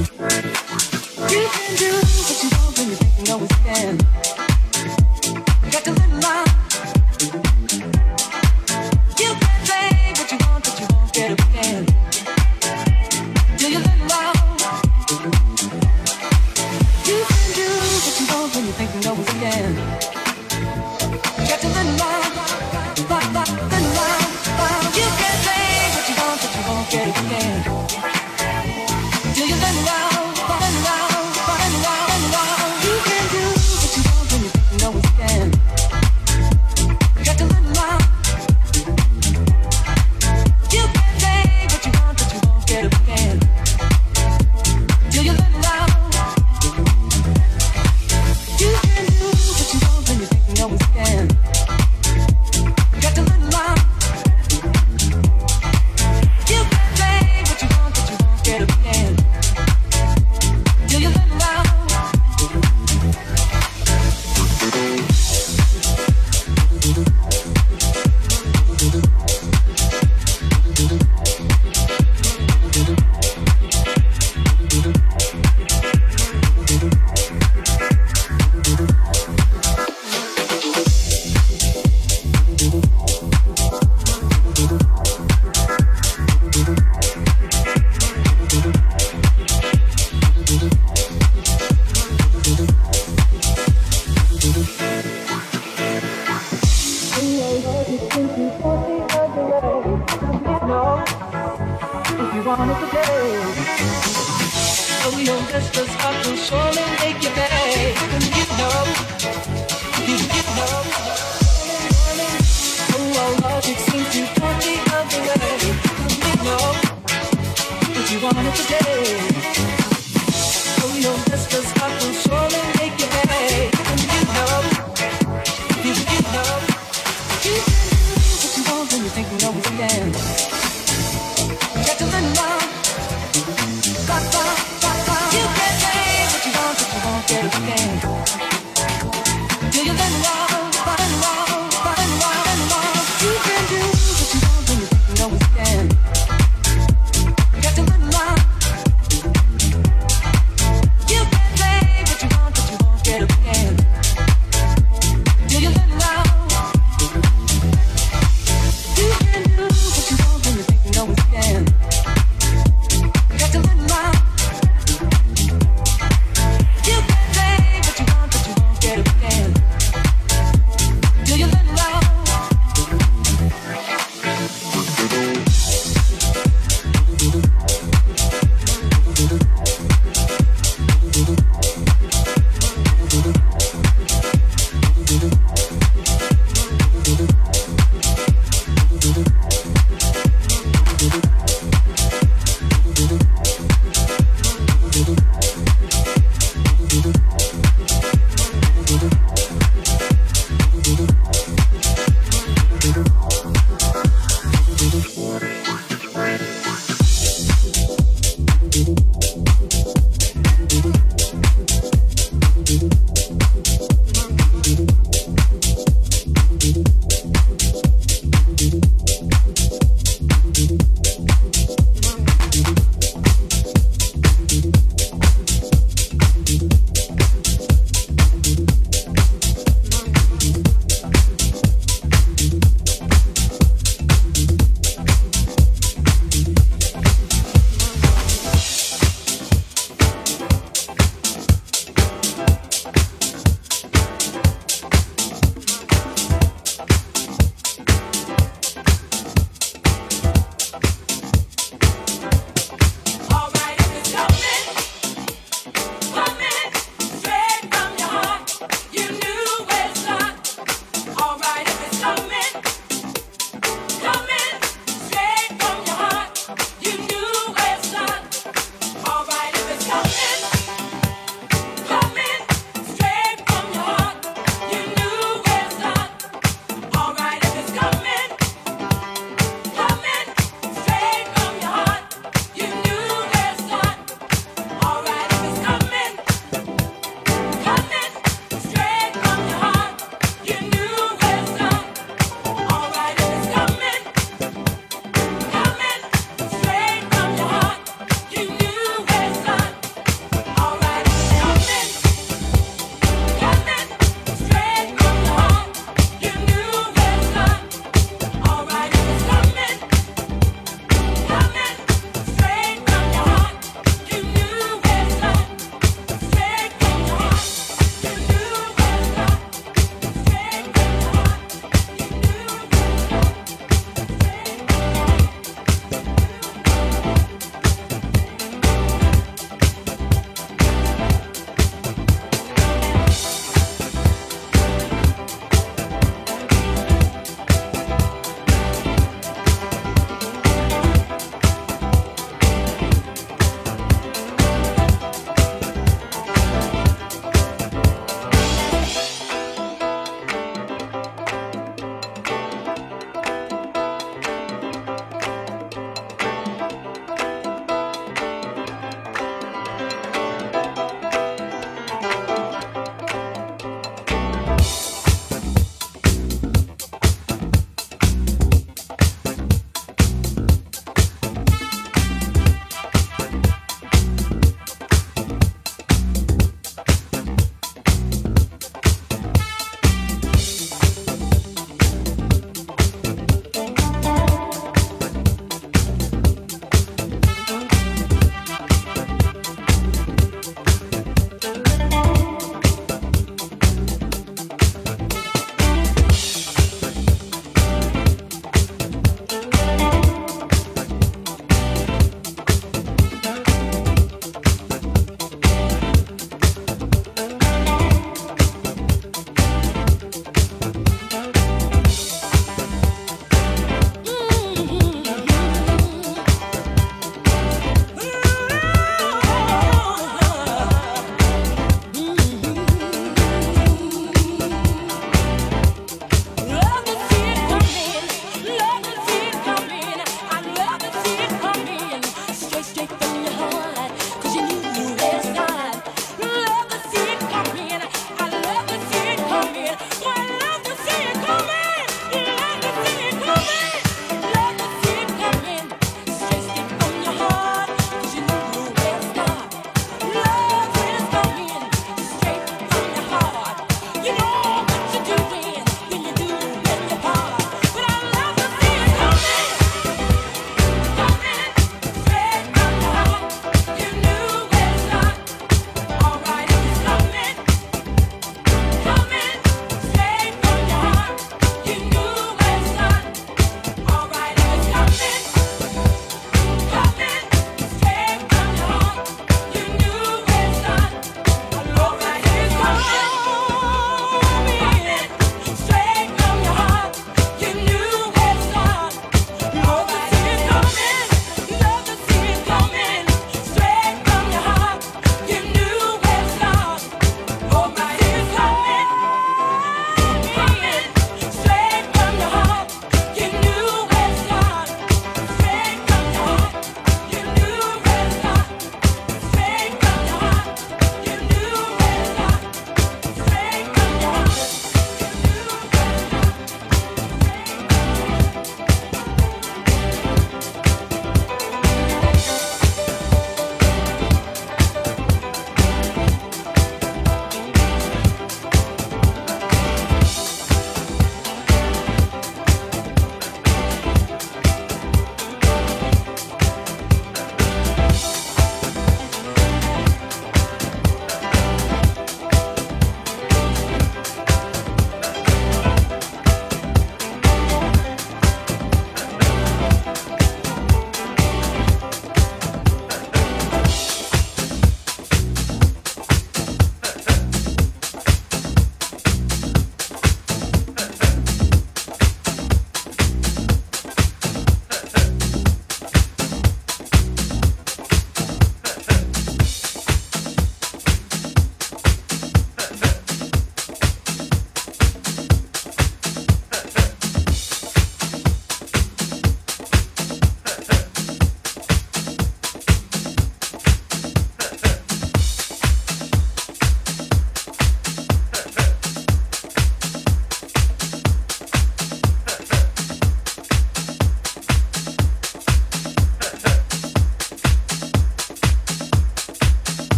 You can say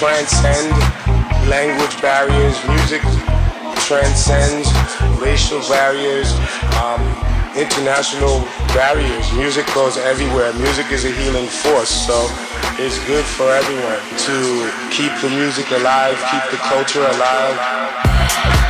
transcend language barriers. Music transcends racial barriers, um, international barriers. Music goes everywhere. Music is a healing force. So it's good for everyone to keep the music alive, keep the culture alive.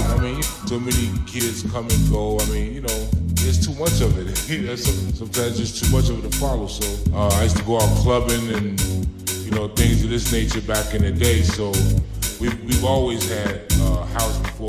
life. I mean, so many kids come and go. I mean, you know, it's too much of it. Sometimes it's too much of it to follow. So uh, I used to go out clubbing and you know things of this nature back in the day. So we've, we've always had uh, house before.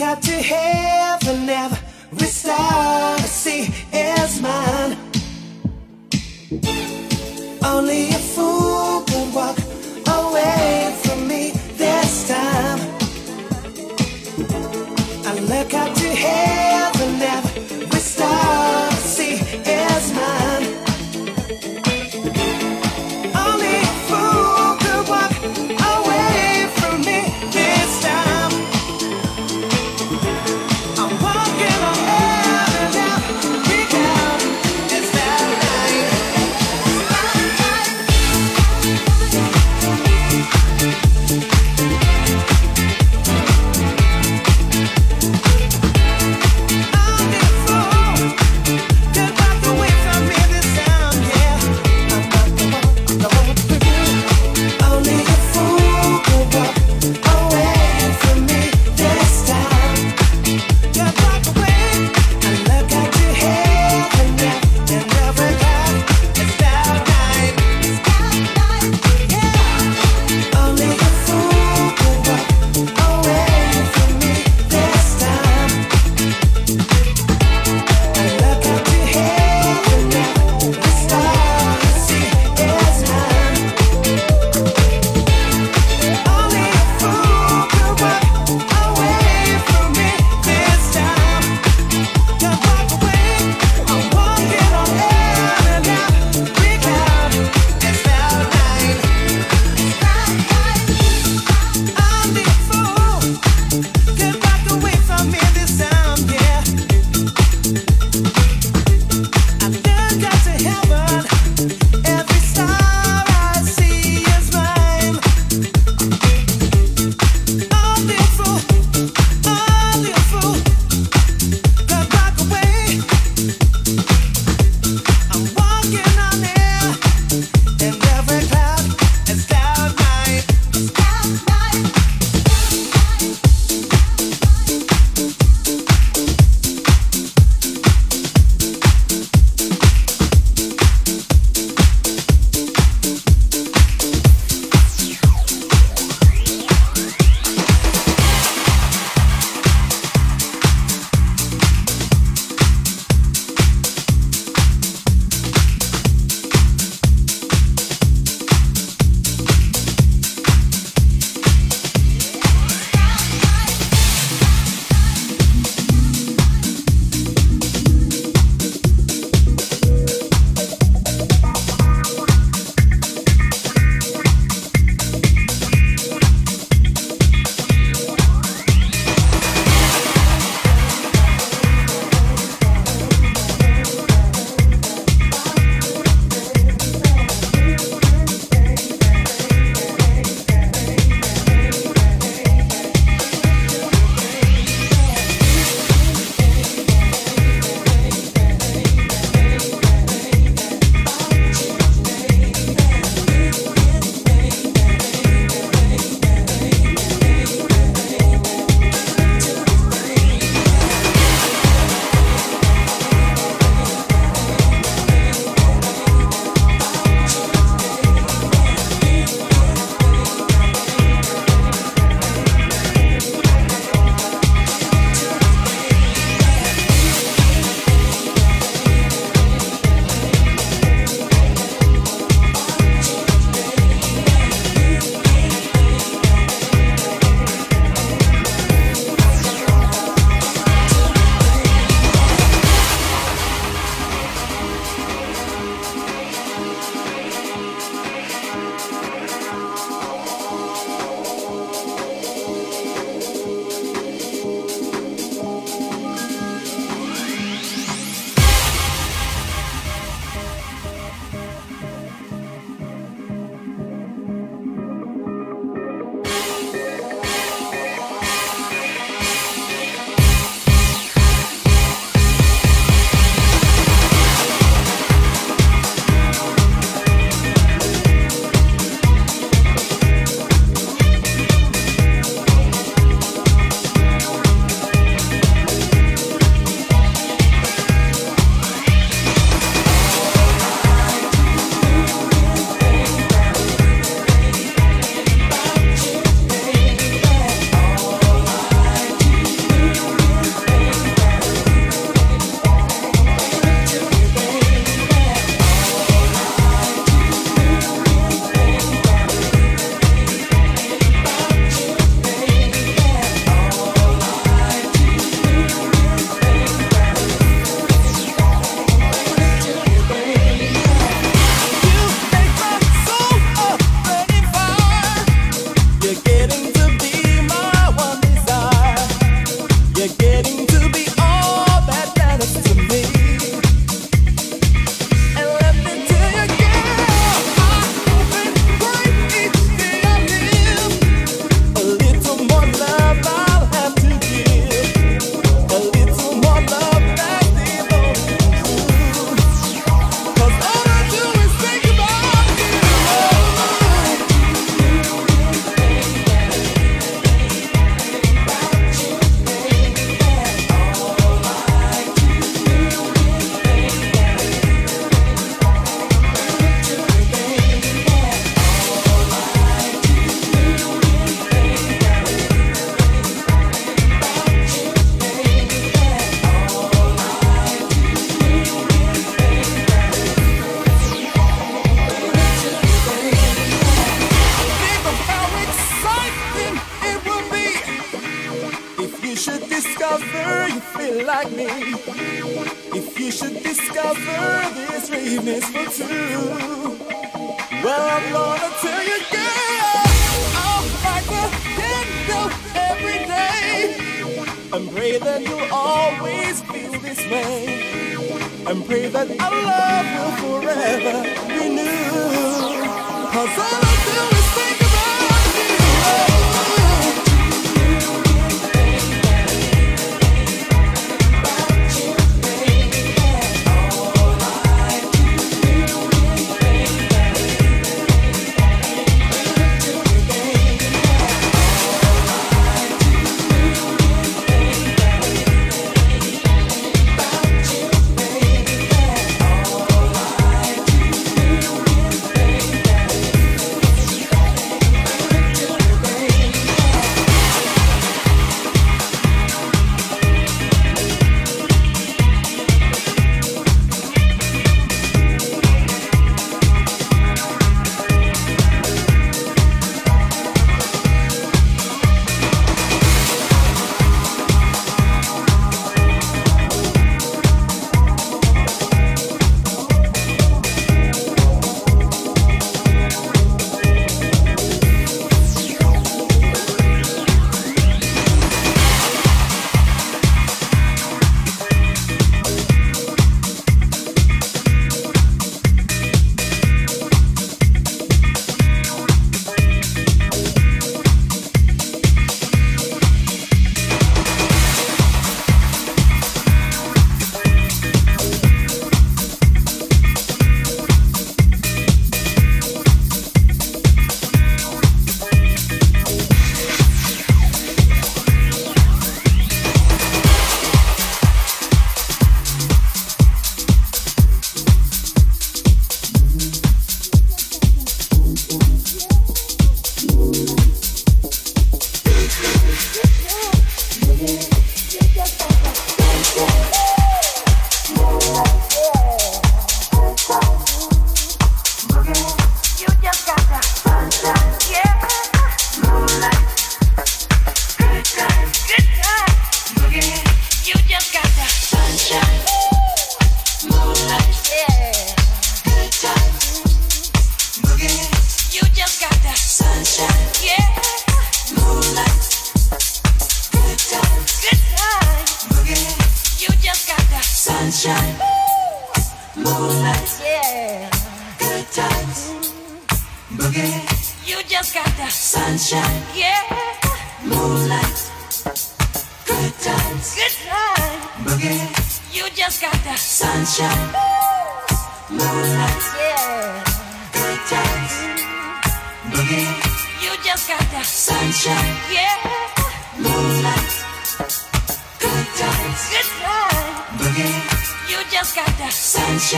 got to have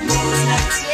Moonlight.